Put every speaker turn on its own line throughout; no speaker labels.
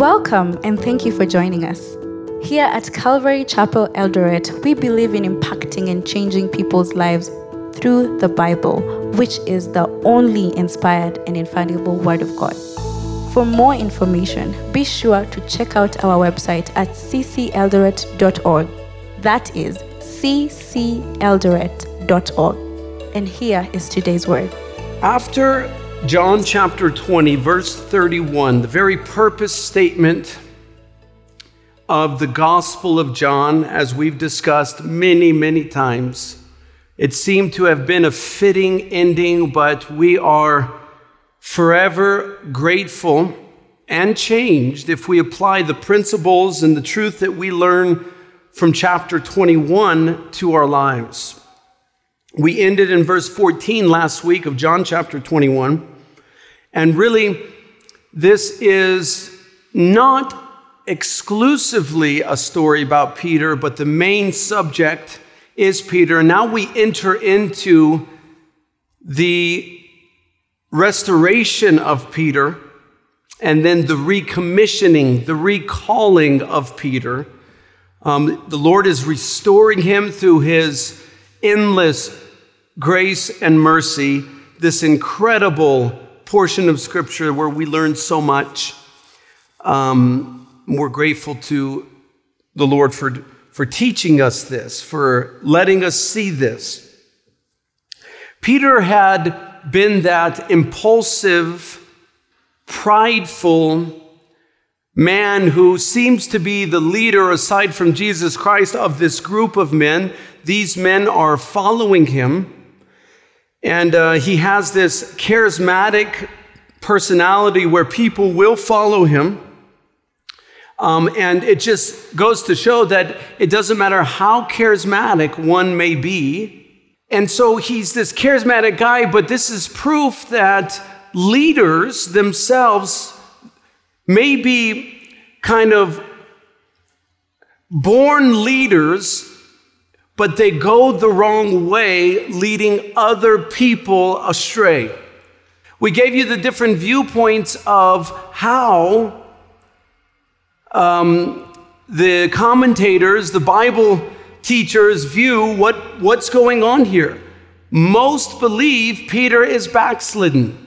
Welcome and thank you for joining us. Here at Calvary Chapel Eldoret, we believe in impacting and changing people's lives through the Bible, which is the only inspired and infallible Word of God. For more information, be sure to check out our website at cceldoret.org. That is cceldoret.org. And here is today's word.
After John chapter 20, verse 31, the very purpose statement of the Gospel of John, as we've discussed many, many times, it seemed to have been a fitting ending, but we are forever grateful and changed if we apply the principles and the truth that we learn from chapter 21 to our lives. We ended in verse 14 last week of John chapter 21. And really, this is not exclusively a story about Peter, but the main subject is Peter. And now we enter into the restoration of Peter and then the recommissioning, the recalling of Peter. Um, the Lord is restoring him through his endless grace and mercy, this incredible portion of Scripture where we learn so much. Um, we're grateful to the Lord for, for teaching us this, for letting us see this. Peter had been that impulsive, prideful man who seems to be the leader, aside from Jesus Christ, of this group of men. These men are following him. And uh, he has this charismatic personality where people will follow him. Um, and it just goes to show that it doesn't matter how charismatic one may be. And so he's this charismatic guy, but this is proof that leaders themselves may be kind of born leaders but they go the wrong way, leading other people astray. We gave you the different viewpoints of how um, the commentators, the Bible teachers view what, what's going on here. Most believe Peter is backslidden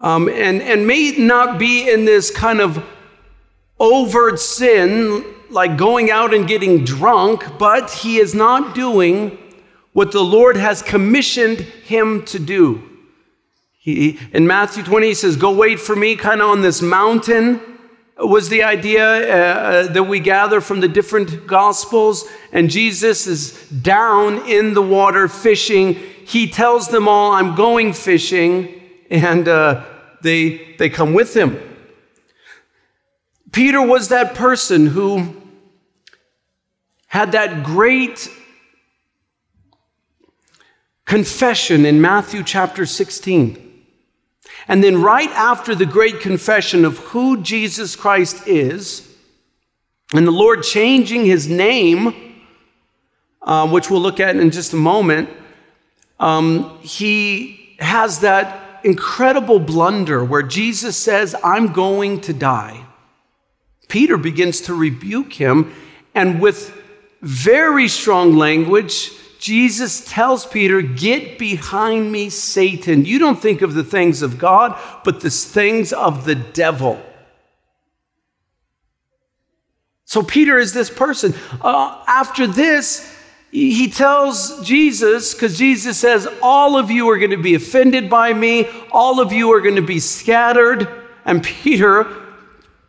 um, and, and may not be in this kind of overt sin like going out and getting drunk, but he is not doing what the Lord has commissioned him to do. He, in Matthew 20, he says, Go wait for me, kind of on this mountain, was the idea uh, uh, that we gather from the different gospels. And Jesus is down in the water fishing. He tells them all, I'm going fishing, and uh, they, they come with him. Peter was that person who had that great confession in Matthew chapter 16. And then, right after the great confession of who Jesus Christ is, and the Lord changing his name, uh, which we'll look at in just a moment, um, he has that incredible blunder where Jesus says, I'm going to die. Peter begins to rebuke him, and with very strong language. Jesus tells Peter, Get behind me, Satan. You don't think of the things of God, but the things of the devil. So Peter is this person. Uh, after this, he tells Jesus, because Jesus says, All of you are going to be offended by me, all of you are going to be scattered. And Peter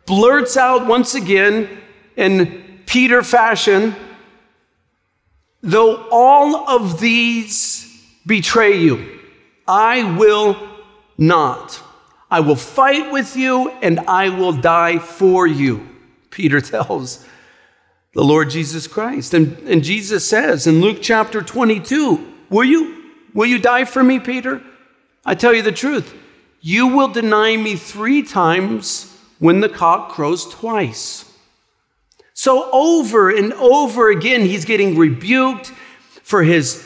blurts out once again in Peter fashion, Though all of these betray you, I will not. I will fight with you and I will die for you, Peter tells the Lord Jesus Christ. And, and Jesus says in Luke chapter 22, Will you? Will you die for me, Peter? I tell you the truth. You will deny me three times when the cock crows twice. So, over and over again, he's getting rebuked for his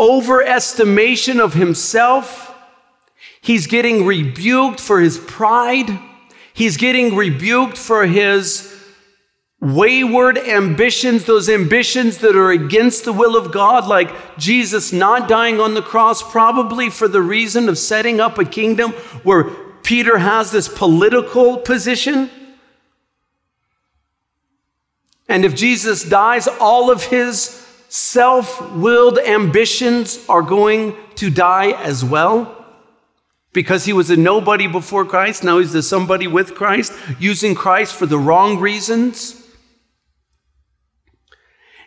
overestimation of himself. He's getting rebuked for his pride. He's getting rebuked for his wayward ambitions, those ambitions that are against the will of God, like Jesus not dying on the cross, probably for the reason of setting up a kingdom where Peter has this political position. And if Jesus dies, all of his self willed ambitions are going to die as well. Because he was a nobody before Christ, now he's a somebody with Christ, using Christ for the wrong reasons.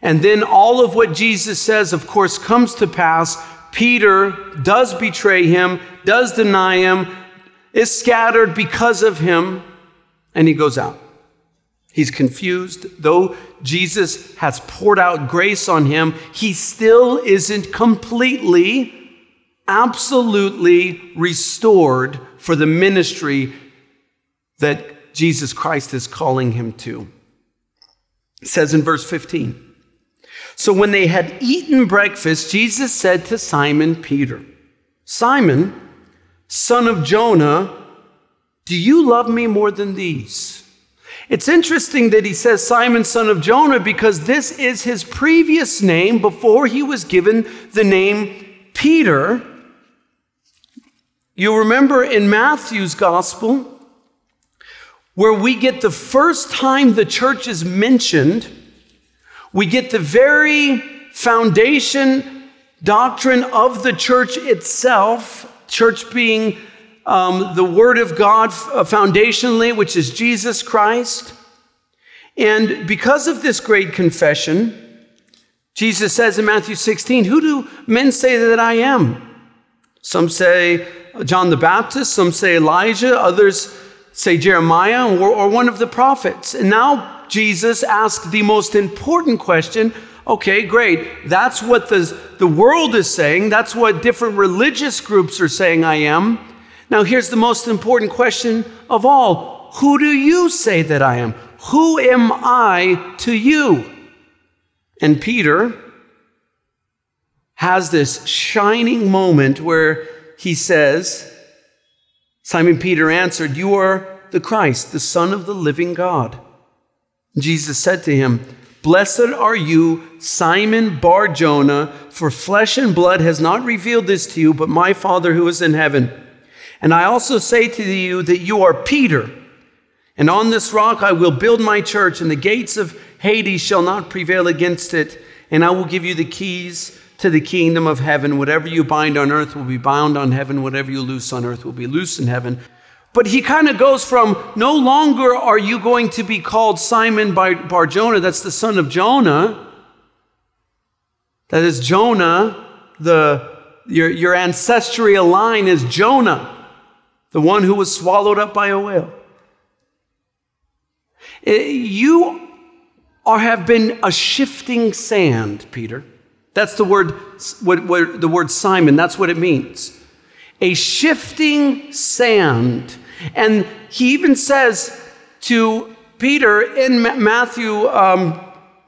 And then all of what Jesus says, of course, comes to pass. Peter does betray him, does deny him, is scattered because of him, and he goes out. He's confused. Though Jesus has poured out grace on him, he still isn't completely, absolutely restored for the ministry that Jesus Christ is calling him to. It says in verse 15 So when they had eaten breakfast, Jesus said to Simon Peter, Simon, son of Jonah, do you love me more than these? It's interesting that he says Simon, son of Jonah, because this is his previous name before he was given the name Peter. You remember in Matthew's gospel, where we get the first time the church is mentioned, we get the very foundation doctrine of the church itself, church being um, the Word of God uh, foundationally, which is Jesus Christ. And because of this great confession, Jesus says in Matthew 16, Who do men say that I am? Some say John the Baptist, some say Elijah, others say Jeremiah or, or one of the prophets. And now Jesus asks the most important question Okay, great. That's what the, the world is saying. That's what different religious groups are saying I am. Now, here's the most important question of all Who do you say that I am? Who am I to you? And Peter has this shining moment where he says, Simon Peter answered, You are the Christ, the Son of the living God. Jesus said to him, Blessed are you, Simon Bar Jonah, for flesh and blood has not revealed this to you, but my Father who is in heaven. And I also say to you that you are Peter, and on this rock I will build my church, and the gates of Hades shall not prevail against it. And I will give you the keys to the kingdom of heaven. Whatever you bind on earth will be bound on heaven, whatever you loose on earth will be loose in heaven. But he kind of goes from no longer are you going to be called Simon by Bar Jonah, that's the son of Jonah. That is Jonah, the, your, your ancestral line is Jonah the one who was swallowed up by a whale. Eh, you are, have been a shifting sand, Peter. That's the word, what, what, the word Simon, that's what it means. A shifting sand. And he even says to Peter in Matthew um,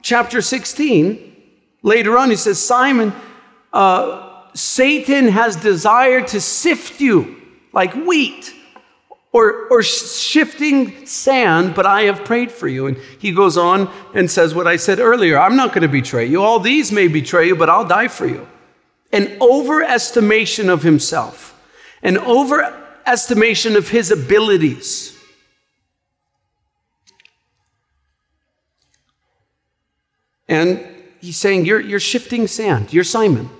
chapter 16, later on, he says, Simon, uh, Satan has desired to sift you like wheat or, or shifting sand, but I have prayed for you. And he goes on and says what I said earlier I'm not going to betray you. All these may betray you, but I'll die for you. An overestimation of himself, an overestimation of his abilities. And he's saying, You're, you're shifting sand. You're Simon.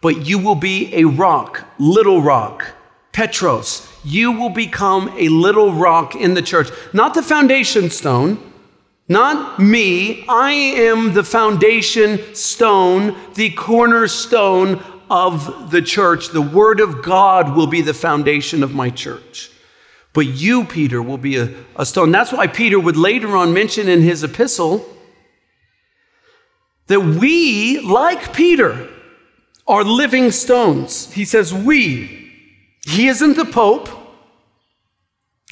But you will be a rock, little rock Petros, you will become a little rock in the church. Not the foundation stone, not me. I am the foundation stone, the cornerstone of the church. The Word of God will be the foundation of my church. But you, Peter, will be a, a stone. That's why Peter would later on mention in his epistle that we, like Peter, are living stones. He says, We, he isn't the Pope.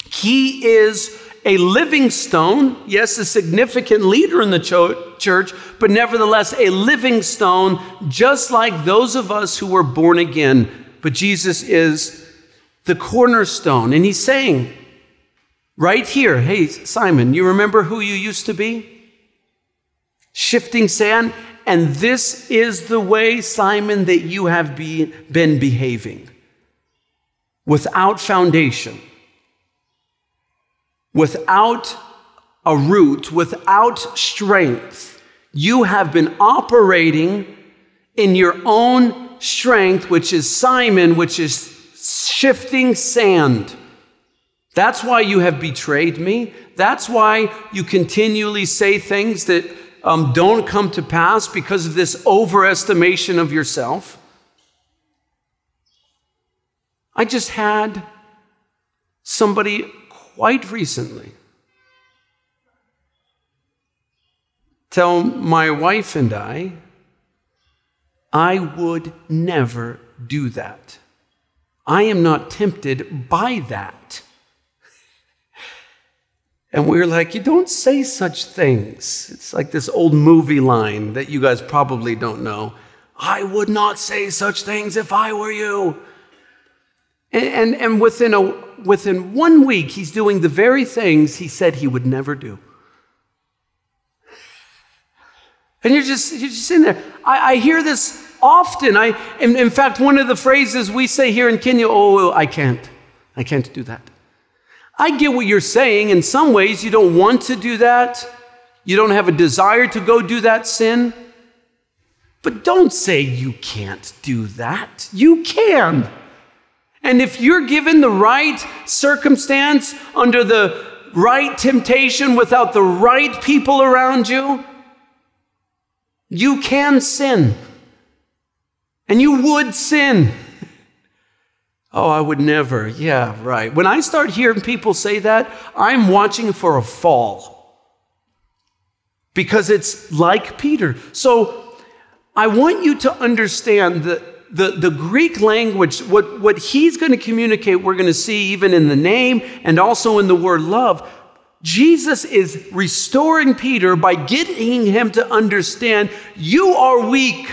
He is a living stone, yes, a significant leader in the church, but nevertheless a living stone, just like those of us who were born again. But Jesus is the cornerstone. And he's saying, Right here. Hey, Simon, you remember who you used to be? Shifting sand. And this is the way, Simon, that you have be, been behaving without foundation, without a root, without strength. You have been operating in your own strength, which is Simon, which is shifting sand. That's why you have betrayed me. That's why you continually say things that um, don't come to pass because of this overestimation of yourself. I just had somebody quite recently tell my wife and I, I would never do that. I am not tempted by that. And we are like, you don't say such things. It's like this old movie line that you guys probably don't know. I would not say such things if I were you. And, and, and within, a, within one week, he's doing the very things he said he would never do. And you're just, you're just in there. I, I hear this often. I, in, in fact, one of the phrases we say here in Kenya, oh, I can't. I can't do that. I get what you're saying. In some ways, you don't want to do that. You don't have a desire to go do that sin. But don't say you can't do that. You can. And if you're given the right circumstance under the right temptation without the right people around you, you can sin. And you would sin. Oh, I would never. Yeah, right. When I start hearing people say that, I'm watching for a fall. Because it's like Peter. So I want you to understand that the, the Greek language, what, what he's going to communicate, we're going to see even in the name and also in the word love. Jesus is restoring Peter by getting him to understand you are weak.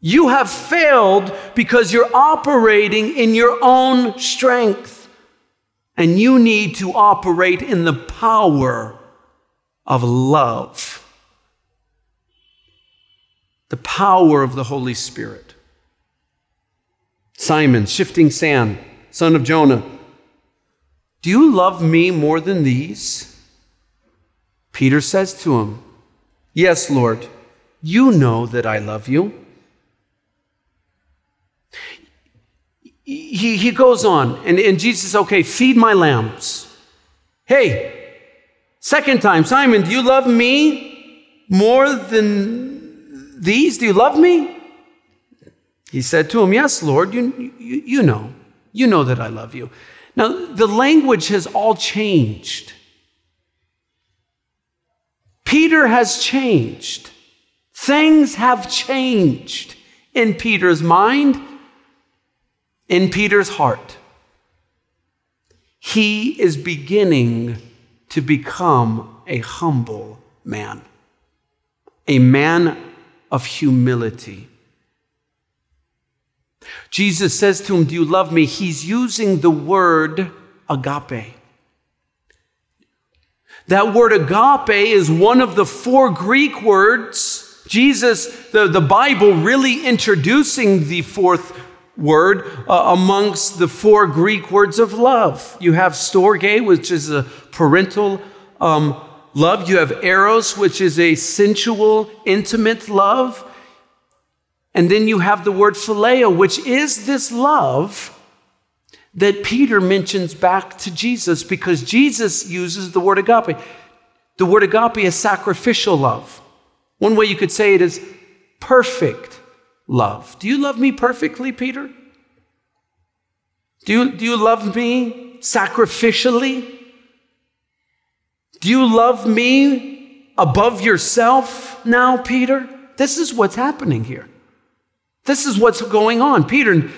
You have failed because you're operating in your own strength. And you need to operate in the power of love, the power of the Holy Spirit. Simon, shifting sand, son of Jonah, do you love me more than these? Peter says to him, Yes, Lord, you know that I love you. he, he goes on, and, and Jesus Okay, feed my lambs. Hey, second time, Simon, do you love me more than these? Do you love me? He said to him, Yes, Lord, you, you, you know. You know that I love you. Now, the language has all changed. Peter has changed. Things have changed in Peter's mind in Peter's heart, he is beginning to become a humble man, a man of humility. Jesus says to him, Do you love me? He's using the word agape. That word agape is one of the four Greek words. Jesus, the, the Bible, really introducing the fourth word uh, amongst the four Greek words of love. You have storge, which is a parental um, love. You have eros, which is a sensual, intimate love. And then you have the word phileo, which is this love that Peter mentions back to Jesus because Jesus uses the word agape. The word agape is sacrificial love. One way you could say it is perfect love. Do you love me perfectly, Peter? Do you, do you love me sacrificially? Do you love me above yourself now, Peter? This is what's happening here. This is what's going on. Peter,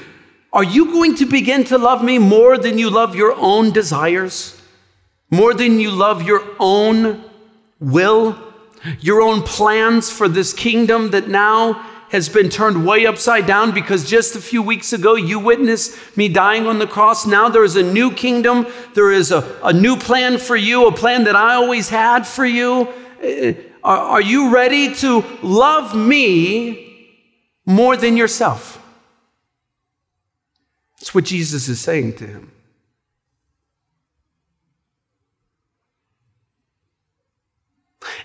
are you going to begin to love me more than you love your own desires? More than you love your own will? Your own plans for this kingdom that now has been turned way upside down because just a few weeks ago you witnessed me dying on the cross. Now there is a new kingdom. There is a, a new plan for you, a plan that I always had for you. Uh, are, are you ready to love me more than yourself? That's what Jesus is saying to him.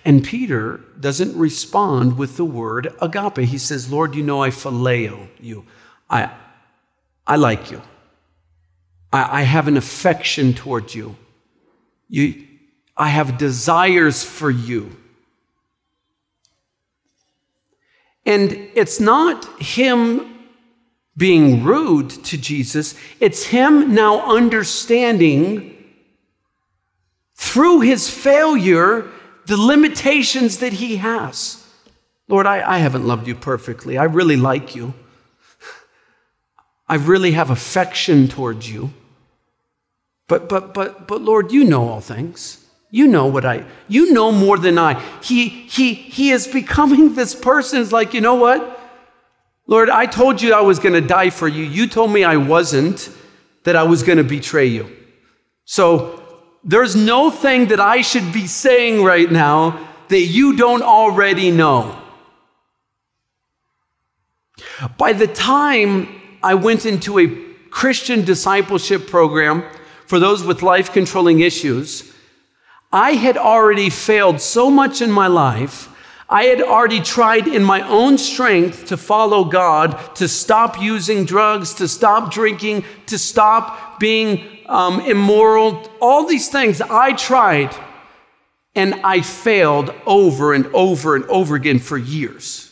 And Peter doesn't respond with the word agape. He says, Lord, you know I phileo you. I, I like you. I, I have an affection towards you. you. I have desires for you. And it's not him being rude to Jesus, it's him now understanding through his failure the limitations that he has. Lord, I, I haven't loved you perfectly. I really like you. I really have affection towards you. But, but, but, but, Lord, you know all things. You know what I, you know more than I. He, he, he is becoming this person. It's like, you know what? Lord, I told you I was going to die for you. You told me I wasn't, that I was going to betray you. So there's no thing that I should be saying right now that you don't already know. By the time I went into a Christian discipleship program for those with life controlling issues, I had already failed so much in my life. I had already tried in my own strength to follow God, to stop using drugs, to stop drinking, to stop being um, immoral, all these things I tried and I failed over and over and over again for years.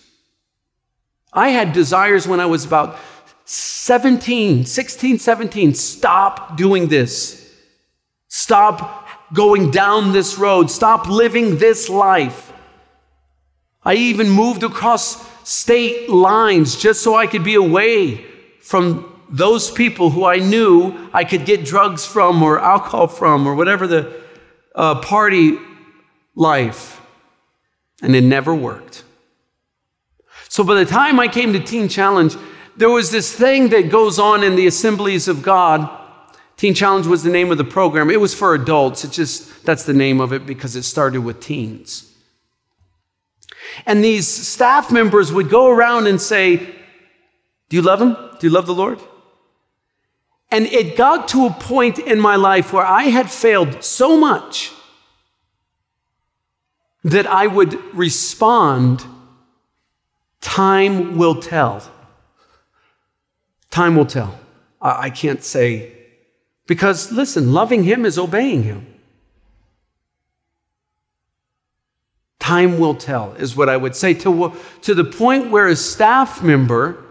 I had desires when I was about 17, 16, 17. Stop doing this. Stop going down this road. Stop living this life. I even moved across state lines just so I could be away from those people who I knew I could get drugs from or alcohol from or whatever the uh, party life. And it never worked. So by the time I came to Teen Challenge, there was this thing that goes on in the assemblies of God. Teen Challenge was the name of the program. It was for adults. It just, that's the name of it because it started with teens. And these staff members would go around and say, Do you love him? Do you love the Lord? And it got to a point in my life where I had failed so much that I would respond, Time will tell. Time will tell. I, can't say, because listen, loving Him is obeying Him. Time will tell, is what I would say, to, to the point where a staff member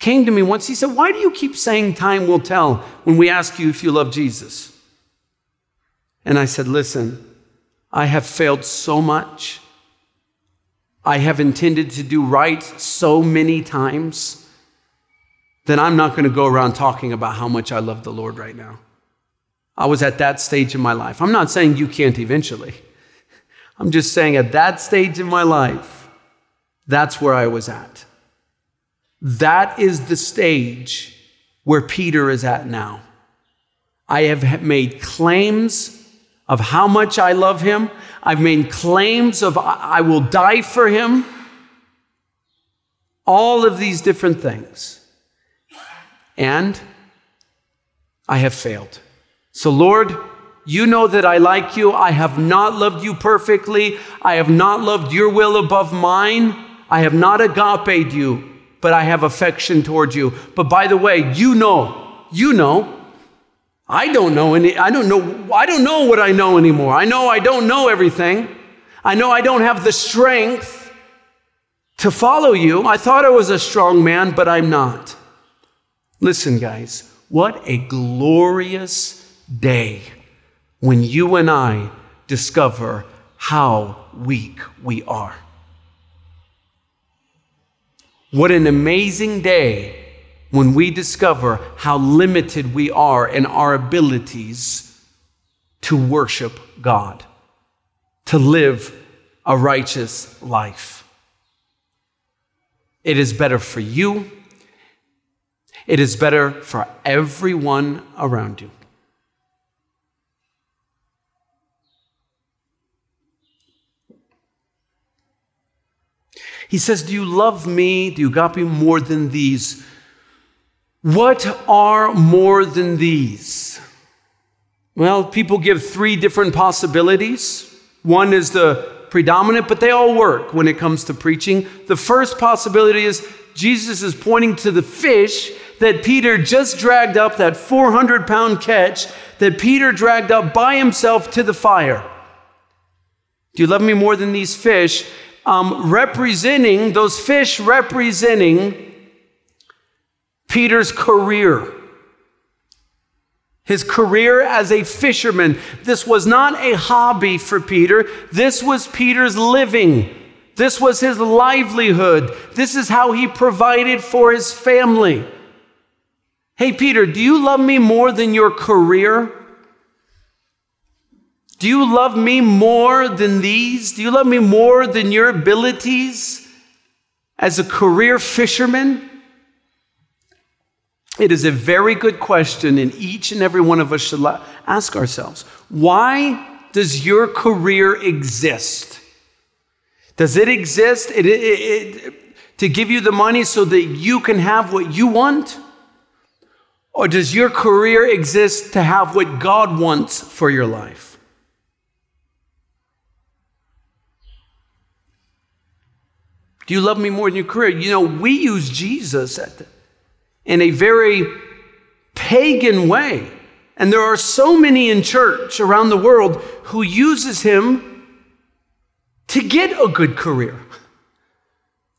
came to me once. He said, Why do you keep saying time will tell when we ask you if you love Jesus? And I said, Listen, I have failed so much. I have intended to do right so many times that I'm not going to go around talking about how much I love the Lord right now. I was at that stage in my life. I'm not saying you can't eventually. I'm just saying at that stage in my life, that's where I was at. That is the stage where Peter is at now. I have made claims of how much I love him. I've made claims of I will die for him. All of these different things. And I have failed. So, Lord, you know that I like you. I have not loved you perfectly. I have not loved your will above mine. I have not agape you but I have affection towards you. But by the way, you know, you know. I don't know any, I don't know, I don't know what I know anymore. I know I don't know everything. I know I don't have the strength to follow you. I thought I was a strong man, but I'm not. Listen, guys, what a glorious day when you and I discover how weak we are. What an amazing day when we discover how limited we are in our abilities to worship God, to live a righteous life. It is better for you. It is better for everyone around you. He says, Do you love me? Do you me more than these? What are more than these? Well, people give three different possibilities. One is the predominant, but they all work when it comes to preaching. The first possibility is Jesus is pointing to the fish that Peter just dragged up, that 400 pound catch that Peter dragged up by himself to the fire. Do you love me more than these fish? Um, representing, those fish representing Peter's career. His career as a fisherman. This was not a hobby for Peter. This was Peter's living. This was his livelihood. This is how he provided for his family. Hey, Peter, do you love me more than your career? Do you love me more than these? Do you love me more than your abilities as a career fisherman? It is a very good question, and each and every one of us should ask ourselves why does your career exist? Does it exist it, it, it, to give you the money so that you can have what you want? Or does your career exist to have what God wants for your life? Do you love me more than your career? You know, we use Jesus the, in a very pagan way. And there are so many in church around the world who uses him to get a good career.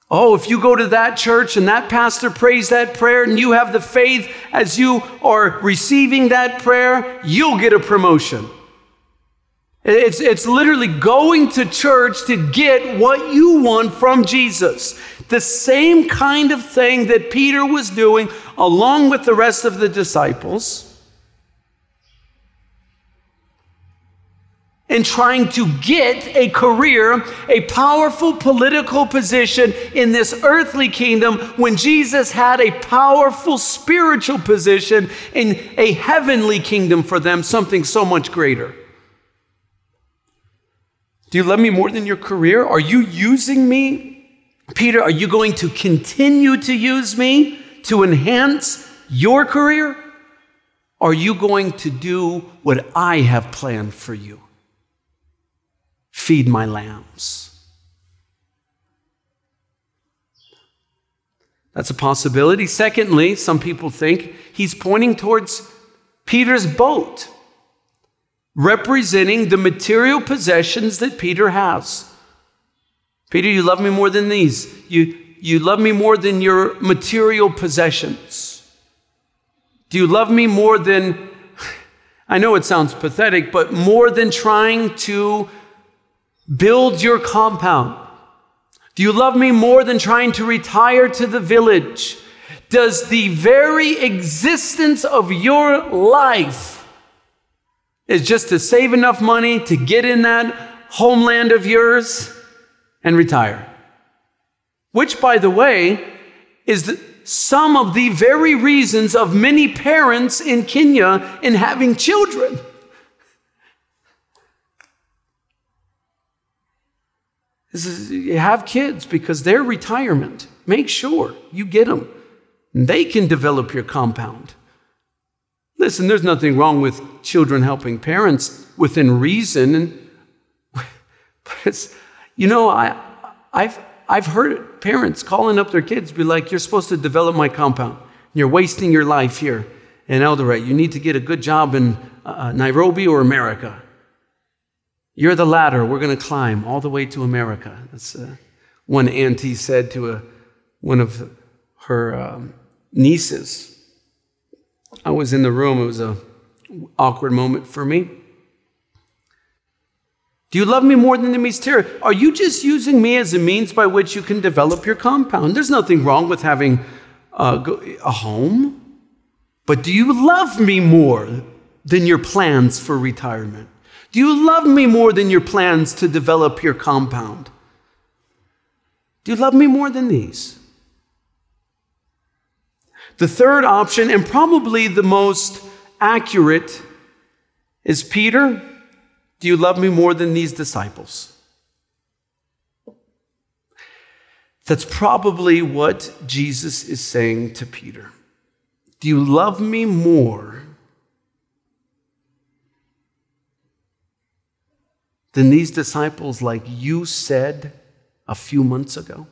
Oh, if you go to that church and that pastor prays that prayer and you have the faith as you are receiving that prayer, you'll get a promotion. It's, it's literally going to church to get what you want from Jesus. The same kind of thing that Peter was doing along with the rest of the disciples. in trying to get a career, a powerful political position in this earthly kingdom when Jesus had a powerful spiritual position in a heavenly kingdom for them, something so much greater. Do you love me more than your career? Are you using me? Peter, are you going to continue to use me to enhance your career? Are you going to do what I have planned for you? Feed my lambs. That's a possibility. Secondly, some people think he's pointing towards Peter's boat representing the material possessions that Peter has. Peter, you love me more than these. You, you love me more than your material possessions. Do you love me more than, I know it sounds pathetic, but more than trying to build your compound? Do you love me more than trying to retire to the village? Does the very existence of your life is just to save enough money to get in that homeland of yours and retire. Which, by the way, is the, some of the very reasons of many parents in Kenya in having children. Is, you have kids because their retirement. Make sure you get them. They can develop your compound. Listen, there's nothing wrong with children helping parents within reason. And, but it's, you know, I, I've, I've heard parents calling up their kids, be like, You're supposed to develop my compound. You're wasting your life here in Eldoret. You need to get a good job in uh, Nairobi or America. You're the ladder. We're going to climb all the way to America. That's uh, one auntie said to a, one of her um, nieces. I was in the room. It was an awkward moment for me. Do you love me more than the mysterious? Are you just using me as a means by which you can develop your compound? There's nothing wrong with having uh, a, a home. But do you love me more than your plans for retirement? Do you love me more than your plans to develop your compound? Do you love me more than these? The third option, and probably the most accurate, is Peter, do you love me more than these disciples? That's probably what Jesus is saying to Peter. Do you love me more than these disciples, like you said a few months ago?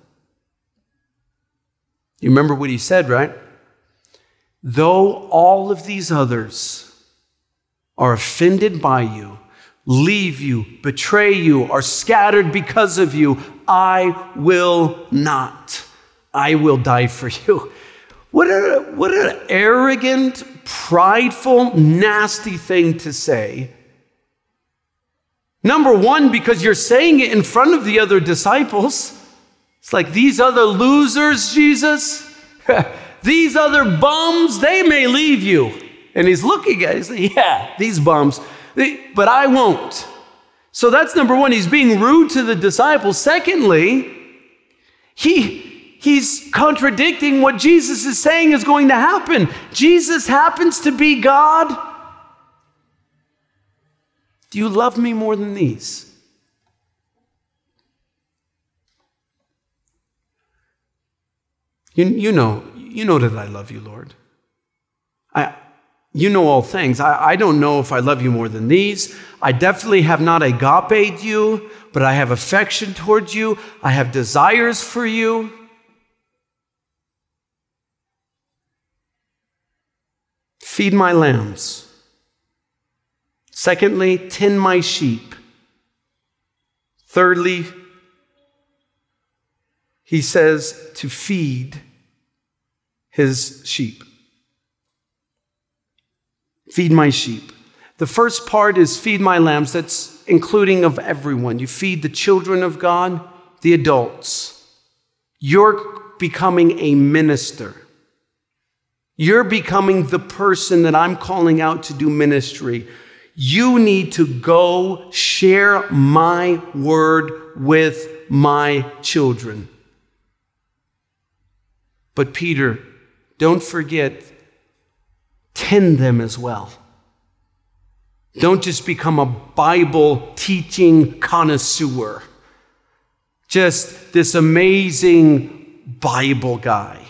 You remember what he said, right? Though all of these others are offended by you, leave you, betray you, are scattered because of you, I will not. I will die for you. What, a, what an arrogant, prideful, nasty thing to say. Number one, because you're saying it in front of the other disciples. It's like these other losers, Jesus, these other bums, they may leave you. And he's looking at it, he's like, yeah, these bums, but I won't. So that's number one. He's being rude to the disciples. Secondly, he, he's contradicting what Jesus is saying is going to happen. Jesus happens to be God. Do you love me more than these? You, you know, you know that I love you, Lord. I, you know all things. I, I don't know if I love you more than these. I definitely have not agape you, but I have affection towards you. I have desires for you. Feed my lambs. Secondly, tend my sheep. Thirdly, he says to feed his sheep. Feed my sheep. The first part is feed my lambs. That's including of everyone. You feed the children of God, the adults. You're becoming a minister. You're becoming the person that I'm calling out to do ministry. You need to go share my word with my children. But Peter don't forget, tend them as well. Don't just become a Bible teaching connoisseur, just this amazing Bible guy.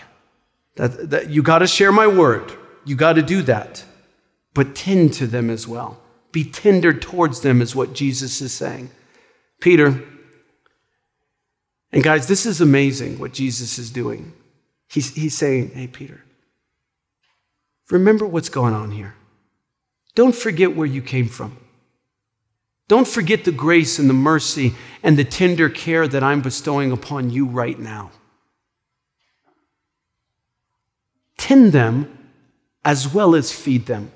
That, that you got to share my word. You got to do that. But tend to them as well. Be tender towards them, is what Jesus is saying. Peter, and guys, this is amazing what Jesus is doing. He's, he's saying, Hey, Peter, remember what's going on here. Don't forget where you came from. Don't forget the grace and the mercy and the tender care that I'm bestowing upon you right now. Tend them as well as feed them.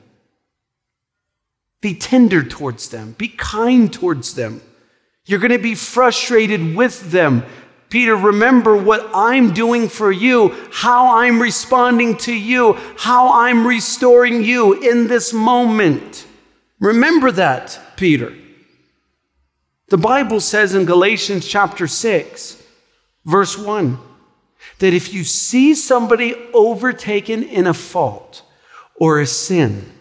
Be tender towards them, be kind towards them. You're going to be frustrated with them Peter, remember what I'm doing for you, how I'm responding to you, how I'm restoring you in this moment. Remember that, Peter. The Bible says in Galatians chapter 6, verse 1, that if you see somebody overtaken in a fault or a sin,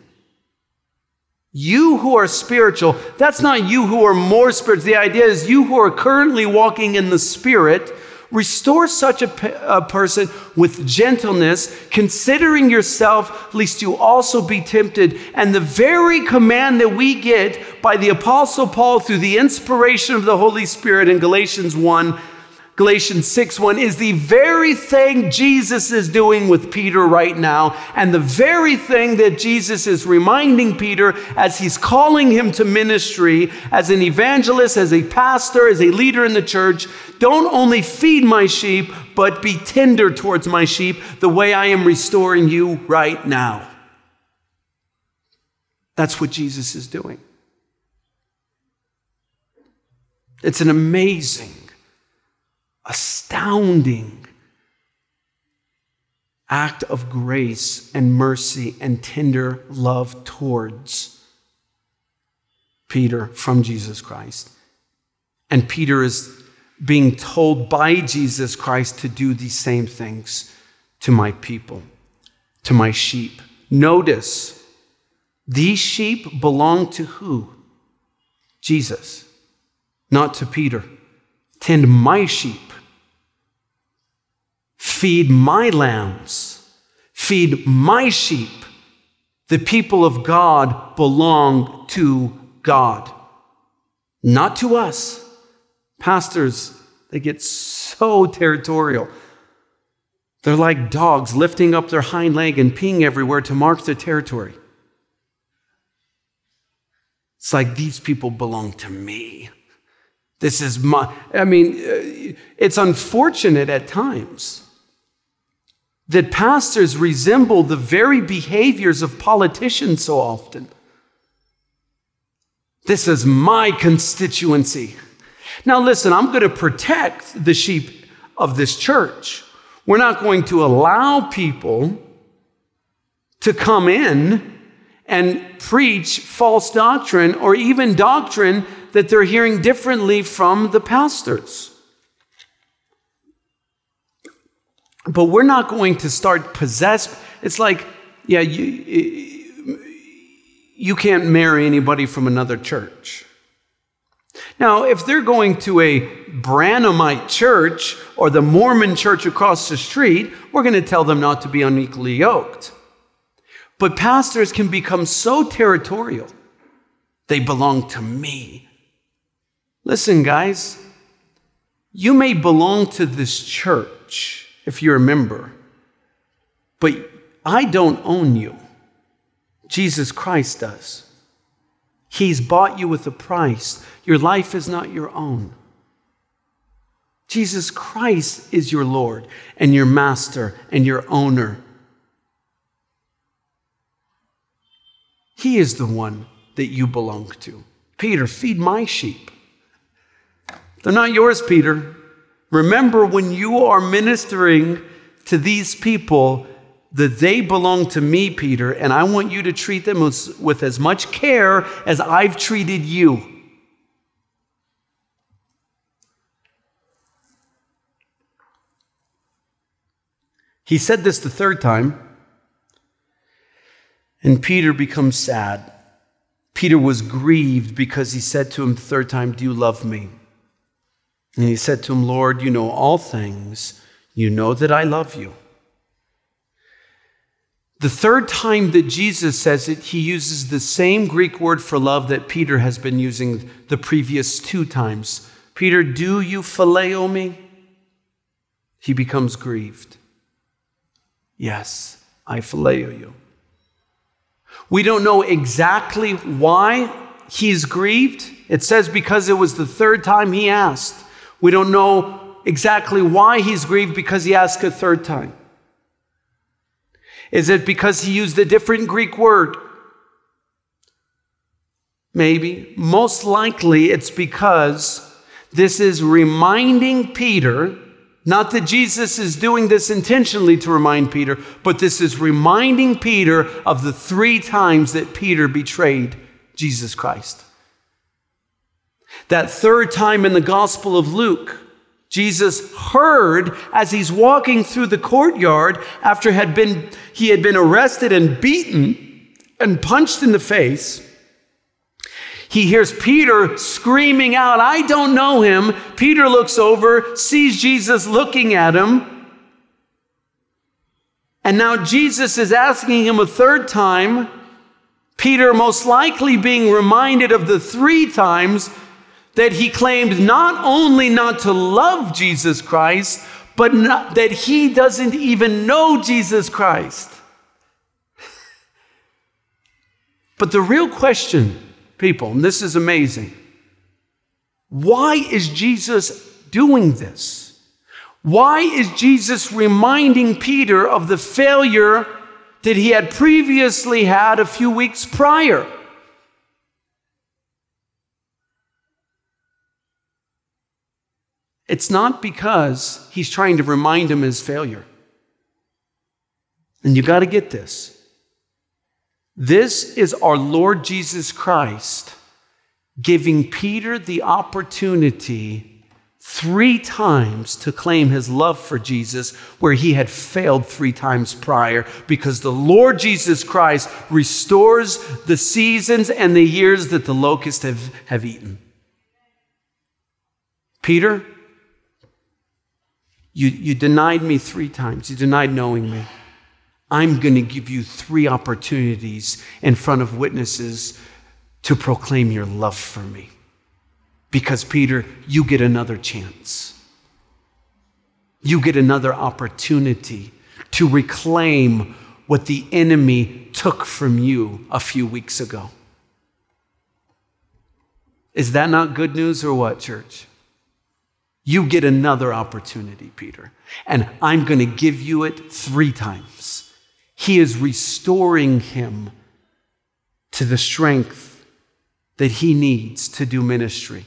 you who are spiritual, that's not you who are more spiritual. The idea is you who are currently walking in the Spirit, restore such a, a, person with gentleness, considering yourself, lest you also be tempted. And the very command that we get by the Apostle Paul through the inspiration of the Holy Spirit in Galatians 1 Galatians 6 1 is the very thing Jesus is doing with Peter right now, and the very thing that Jesus is reminding Peter as he's calling him to ministry as an evangelist, as a pastor, as a leader in the church. Don't only feed my sheep, but be tender towards my sheep the way I am restoring you right now. That's what Jesus is doing. It's an amazing astounding act of grace and mercy and tender love towards Peter from Jesus Christ. And Peter is being told by Jesus Christ to do these same things to my people. to my sheep. Notice, these sheep belong to who? Jesus, not to Peter. Tend my sheep. Feed my lambs. Feed my sheep. The people of God belong to God, not to us. Pastors, they get so territorial. They're like dogs lifting up their hind leg and peeing everywhere to mark their territory. It's like these people belong to me. This is my, I mean, uh, it's unfortunate at times that pastors resemble the very behaviors of politicians so often. This is my constituency. Now, listen, I'm going to protect the sheep of this church. We're not going to allow people to come in and preach false doctrine or even doctrine that they're hearing differently from the pastors. But we're not going to start possess. It's like, yeah, you, you can't marry anybody from another church. Now, if they're going to a Branhamite church or the Mormon church across the street, we're going to tell them not to be unequally yoked. But pastors can become so territorial. They belong to me. Listen, guys, you may belong to this church if you're a member, but I don't own you. Jesus Christ does. He's bought you with a price. Your life is not your own. Jesus Christ is your Lord and your master and your owner. He is the one that you belong to. Peter, feed my sheep. They're not yours, Peter. Remember when you are ministering to these people that they belong to me, Peter, and I want you to treat them with, with as much care as I've treated you. He said this the third time, and Peter becomes sad. Peter was grieved because he said to him the third time, Do you love me? And he said to him, Lord, you know all things. You know that I love you. The third time that Jesus says it, he uses the same Greek word for love that Peter has been using the previous two times. Peter, do you phileo me? He becomes grieved. Yes, I phileo you. We don't know exactly why he's grieved. It says because it was the third time he asked. We don't know exactly why he's grieved because he asked a third time. Is it because he used a different Greek word? Maybe. Most likely it's because this is reminding Peter, not that Jesus is doing this intentionally to remind Peter, but this is reminding Peter of the three times that Peter betrayed Jesus Christ. That third time in the Gospel of Luke, Jesus heard as he's walking through the courtyard after had been, he had been arrested and beaten and punched in the face. He hears Peter screaming out, I don't know him. Peter looks over, sees Jesus looking at him. And now Jesus is asking him a third time. Peter, most likely being reminded of the three times that he claimed not only not to love Jesus Christ, but not, that he doesn't even know Jesus Christ. But the real question, people, and this is amazing why is Jesus doing this? Why is Jesus reminding Peter of the failure that he had previously had a few weeks prior? It's not because he's trying to remind him his failure. And you got to get this. This is our Lord Jesus Christ giving Peter the opportunity three times to claim his love for Jesus where he had failed three times prior because the Lord Jesus Christ restores the seasons and the years that the locusts have, have eaten. Peter, you, you denied me three times. You denied knowing me. I'm going to give you three opportunities in front of witnesses to proclaim your love for me. Because, Peter, you get another chance. You get another opportunity to reclaim what the enemy took from you a few weeks ago. Is that not good news or what, church? You get another opportunity, Peter, and I'm going to give you it three times. He is restoring him to the strength that he needs to do ministry.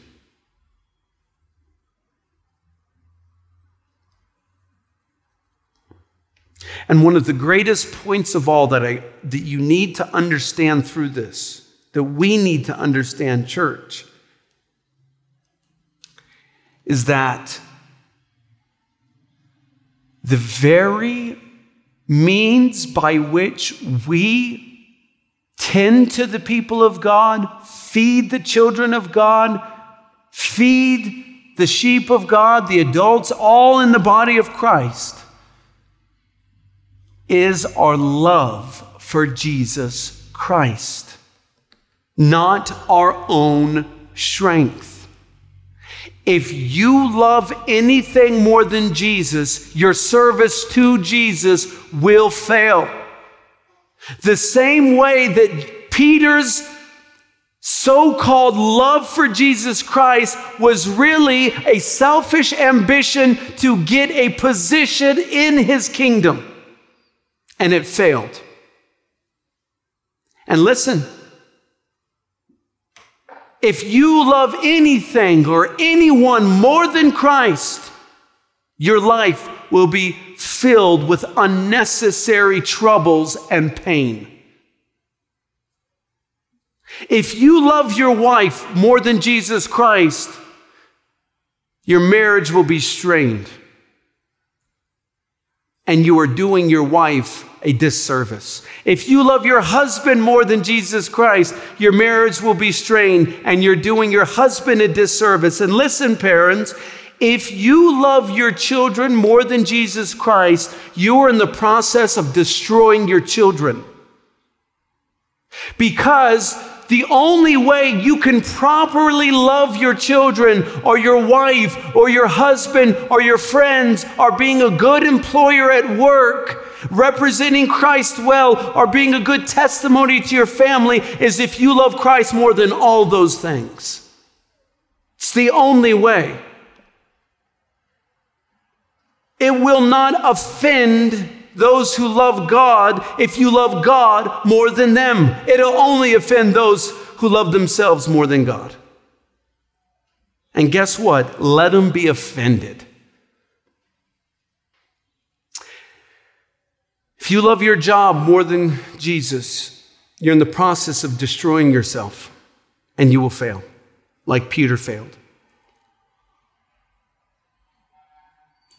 And one of the greatest points of all that, I, that you need to understand through this, that we need to understand, church, is that the very means by which we tend to the people of God, feed the children of God, feed the sheep of God, the adults, all in the body of Christ is our love for Jesus Christ, not our own strength. If you love anything more than Jesus, your service to Jesus will fail. The same way that Peter's so called love for Jesus Christ was really a selfish ambition to get a position in his kingdom and it failed. And listen, if you love anything or anyone more than Christ, your life will be filled with unnecessary troubles and pain. If you love your wife more than Jesus Christ, your marriage will be strained and you are doing your wife a disservice. If you love your husband more than Jesus Christ, your marriage will be strained and you're doing your husband a disservice. And listen, parents, if you love your children more than Jesus Christ, you are in the process of destroying your children. Because the only way you can properly love your children or your wife or your husband or your friends or being a good employer at work, representing Christ well, or being a good testimony to your family is if you love Christ more than all those things. It's the only way. It will not offend those who love God if you love God more than them. It'll only offend those who love themselves more than God. And guess what? Let them be offended. If you love your job more than Jesus, you're in the process of destroying yourself and you will fail, like Peter failed.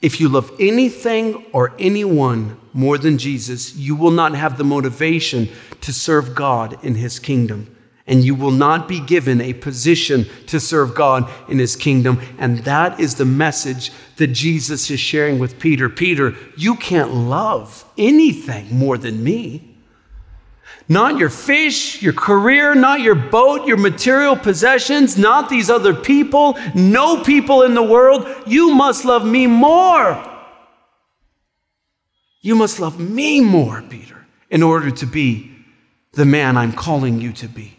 If you love anything or anyone more than Jesus, you will not have the motivation to serve God in his kingdom. And you will not be given a position to serve God in his kingdom. And that is the message that Jesus is sharing with Peter. Peter, you can't love anything more than me. Not your fish, your career, not your boat, your material possessions, not these other people, no people in the world. You must love me more. You must love me more, Peter, in order to be the man I'm calling you to be.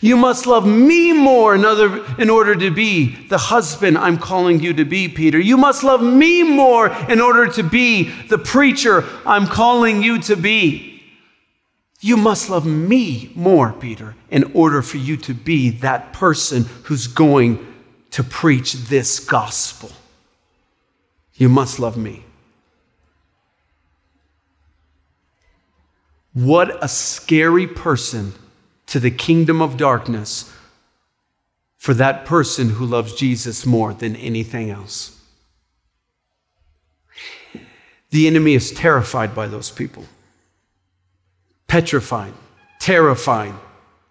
You must love me more in, other, in order to be the husband I'm calling you to be, Peter. You must love me more in order to be the preacher I'm calling you to be. You must love me more, Peter, in order for you to be that person who's going to preach this gospel. You must love me. What a scary person to the kingdom of darkness for that person who loves Jesus more than anything else. The enemy is terrified by those people, petrified, terrified,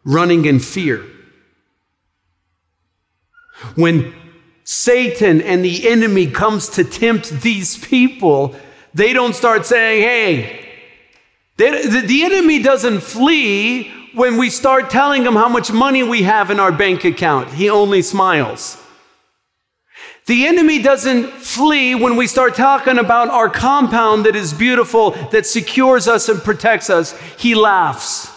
running in fear. When Satan and the enemy comes to tempt these people, they don't start saying, hey, they, the enemy doesn't flee when we start telling him how much money we have in our bank account. He only smiles. The enemy doesn't flee when we start talking about our compound that is beautiful, that secures us and protects us. He laughs.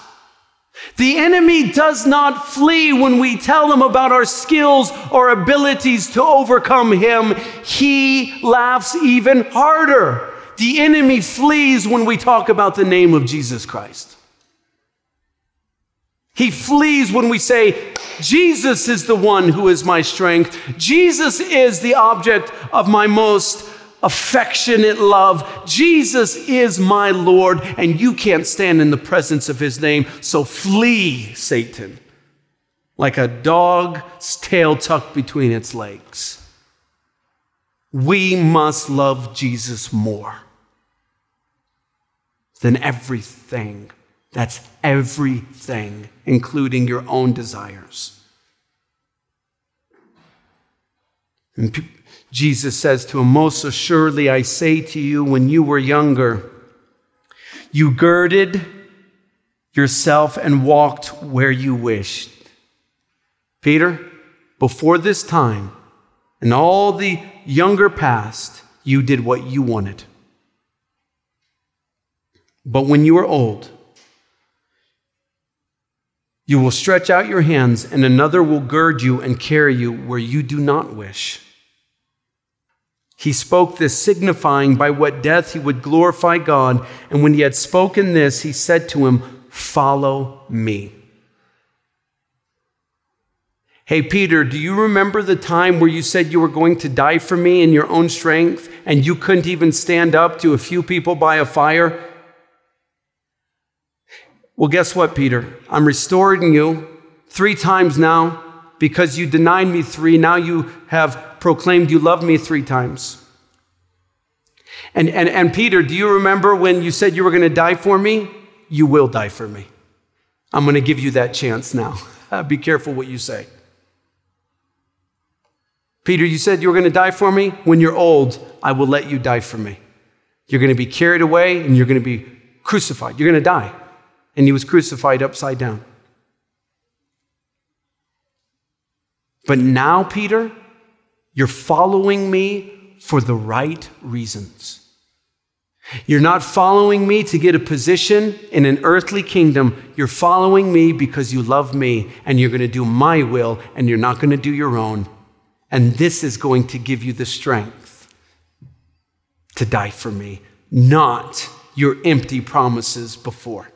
The enemy does not flee when we tell him about our skills or abilities to overcome him. He laughs even harder. The enemy flees when we talk about the name of Jesus Christ. He flees when we say, Jesus is the one who is my strength. Jesus is the object of my most affectionate love. Jesus is my Lord, and you can't stand in the presence of his name. So flee, Satan, like a dog's tail tucked between its legs. We must love Jesus more than everything that's everything, including your own desires. And P- Jesus says to him, Most assuredly I say to you, when you were younger, you girded yourself and walked where you wished. Peter, before this time, and all the younger past, you did what you wanted. But when you are old, you will stretch out your hands, and another will gird you and carry you where you do not wish. He spoke this, signifying by what death he would glorify God. And when he had spoken this, he said to him, Follow me. Hey, Peter, do you remember the time where you said you were going to die for me in your own strength and you couldn't even stand up to a few people by a fire? Well, guess what, Peter? I'm restoring you three times now because you denied me three. Now you have proclaimed you love me three times. And, and, and Peter, do you remember when you said you were going to die for me? You will die for me. I'm going to give you that chance now. Be careful what you say. Peter, you said you were going to die for me. When you're old, I will let you die for me. You're going to be carried away and you're going to be crucified. You're going to die and he was crucified upside down. But now, Peter, you're following me for the right reasons. You're not following me to get a position in an earthly kingdom. You're following me because you love me and you're going to do my will and you're not going to do your own. And this is going to give you the strength to die for me, not your empty promises before.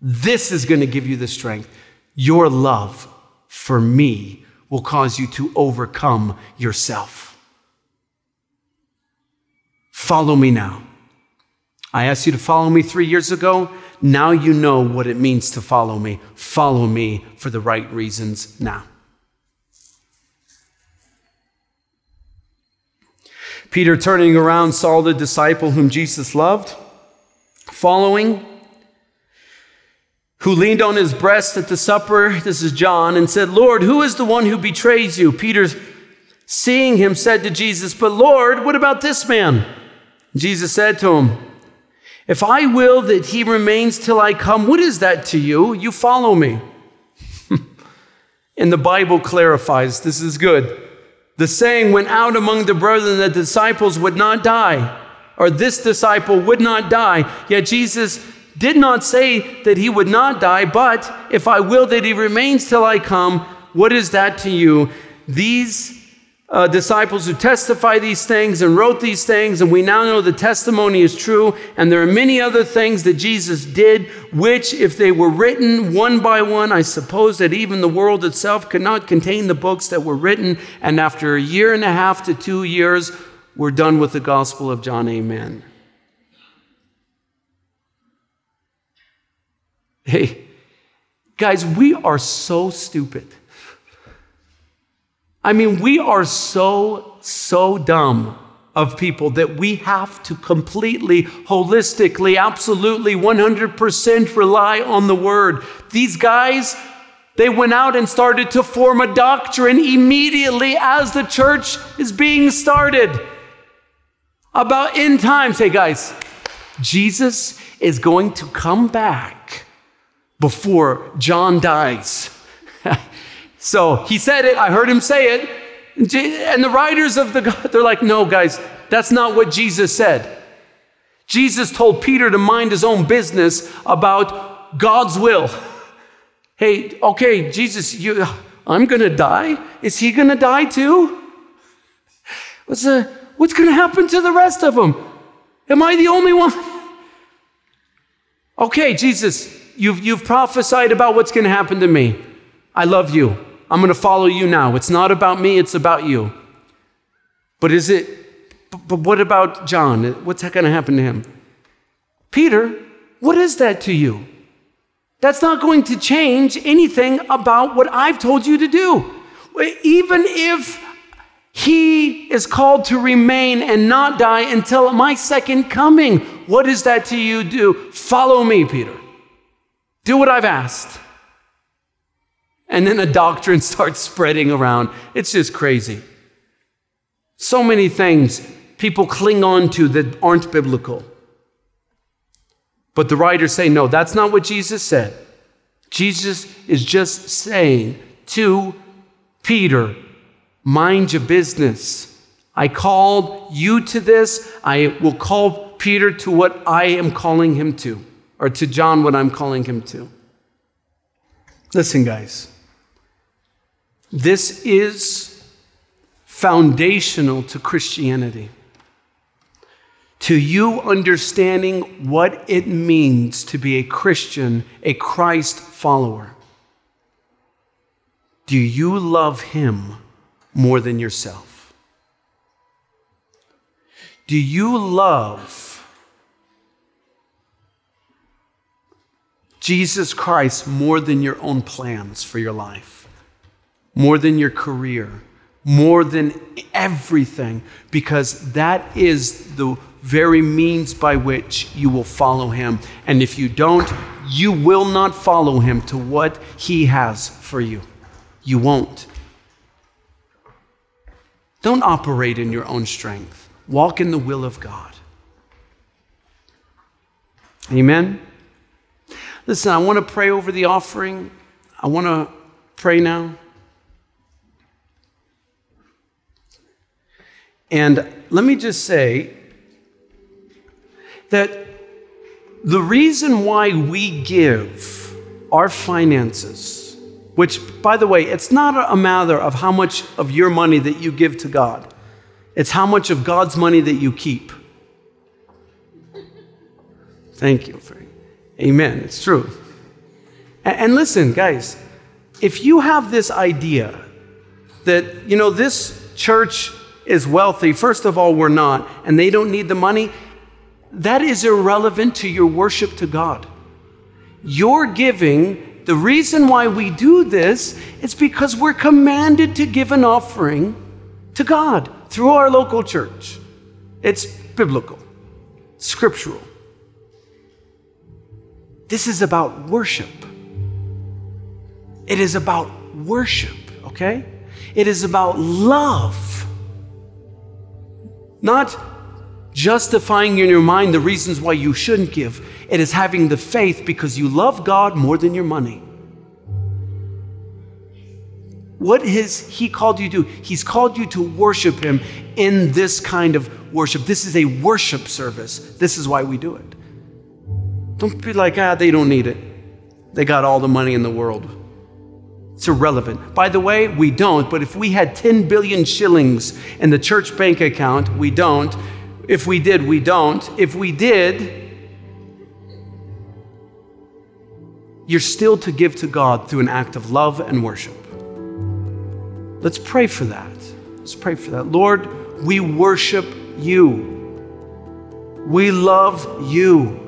This is going to give you the strength. Your love for me will cause you to overcome yourself. Follow me now. I asked you to follow me three years ago. Now you know what it means to follow me. Follow me for the right reasons now. Peter, turning around, saw the disciple whom Jesus loved, following who leaned on his breast at the supper, this is John, and said, Lord, who is the one who betrays you? Peter, seeing him, said to Jesus, But Lord, what about this man? Jesus said to him, If I will that he remains till I come, what is that to you? You follow me. and the Bible clarifies this is good. The saying went out among the brethren that the disciples would not die, or this disciple would not die. Yet Jesus did not say that he would not die, but if I will that he remains till I come, what is that to you? These uh, disciples who testify these things and wrote these things, and we now know the testimony is true. And there are many other things that Jesus did, which, if they were written one by one, I suppose that even the world itself could not contain the books that were written. And after a year and a half to two years, we're done with the Gospel of John. Amen. Hey, guys, we are so stupid. I mean, we are so, so dumb of people that we have to completely, holistically, absolutely, 100% rely on the word. These guys, they went out and started to form a doctrine immediately as the church is being started about end times. Hey, guys, Jesus is going to come back before John dies. so he said it, I heard him say it. And the writers of the, they're like, no, guys, that's not what Jesus said. Jesus told Peter to mind his own business about God's will. Hey, okay, Jesus, you, uh, I'm going to die. Is he to die too? What's, the, what's going to happen to the rest of them? Am I the only one? Okay, Jesus, you've, you've prophesied about what's going to happen to me. I love you. I'm going to follow you now. It's not about me, it's about you. But is it, but what about John? What's going to happen to him? Peter, what is that to you? That's not going to change anything about what I've told you to do. Even if he is called to remain and not die until my second coming, what is that to you do? Follow me, Peter. Do what I've asked. And then a doctrine starts spreading around. It's just crazy. So many things people cling on to that aren't biblical. But the writers say, no, that's not what Jesus said. Jesus is just saying to Peter, mind your business. I called you to this. I will call Peter to what I am calling him to, or to John what I'm calling him to. Listen, guys. This is foundational to Christianity. To you understanding what it means to be a Christian, a Christ follower. Do you love Him more than yourself? Do you love Jesus Christ more than your own plans for your life? more than your career, more than everything, because that is the very means by which you will follow him. And if you don't, you will not follow him to what he has for you. You won't. Don't operate in your own strength, walk in the will of God. Amen. Listen, I want to pray over the offering. I want to pray now. And let me just say that the reason why we give our finances, which, by the way, it's not a matter of how much of your money that you give to God, it's how much of God's money that you keep. Thank you. Amen. It's true. And listen, guys, if you have this idea that, you know, this church is wealthy, first of all, we're not, and they don't need the money, that is irrelevant to your worship to God. Your giving, the reason why we do this is because we're commanded to give an offering to God through our local church. It's biblical, scriptural. This is about worship. It is about worship, okay? It is about love. Not justifying in your mind the reasons why you shouldn't give. It is having the faith because you love God more than your money. What has He called you to do? He's called you to worship Him in this kind of worship. This is a worship service. This is why we do it. Don't be like, ah, they don't need it. They got all the money in the world. It's irrelevant. By the way, we don't, but if we had 10 billion shillings in the church bank account, we don't. If we did, we don't. If we did, you're still to give to God through an act of love and worship. Let's pray for that. Let's pray for that. Lord, we worship you. We love you.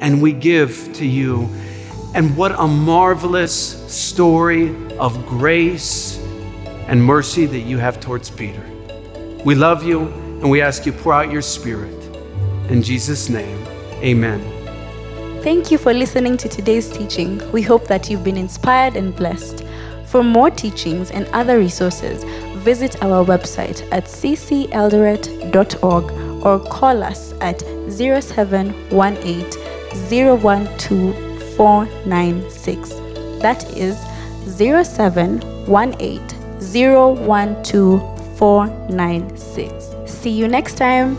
And we give to you. And what a marvelous story of grace and mercy that you have towards Peter. We love you and we ask you pour out your spirit. In Jesus' name, amen.
Thank you for listening to today's teaching. We hope that you've been inspired and blessed. For more teachings and other resources, visit our website at cceldoret.org or call us at 0718 012 496. That is 0718 012 496. See you next time.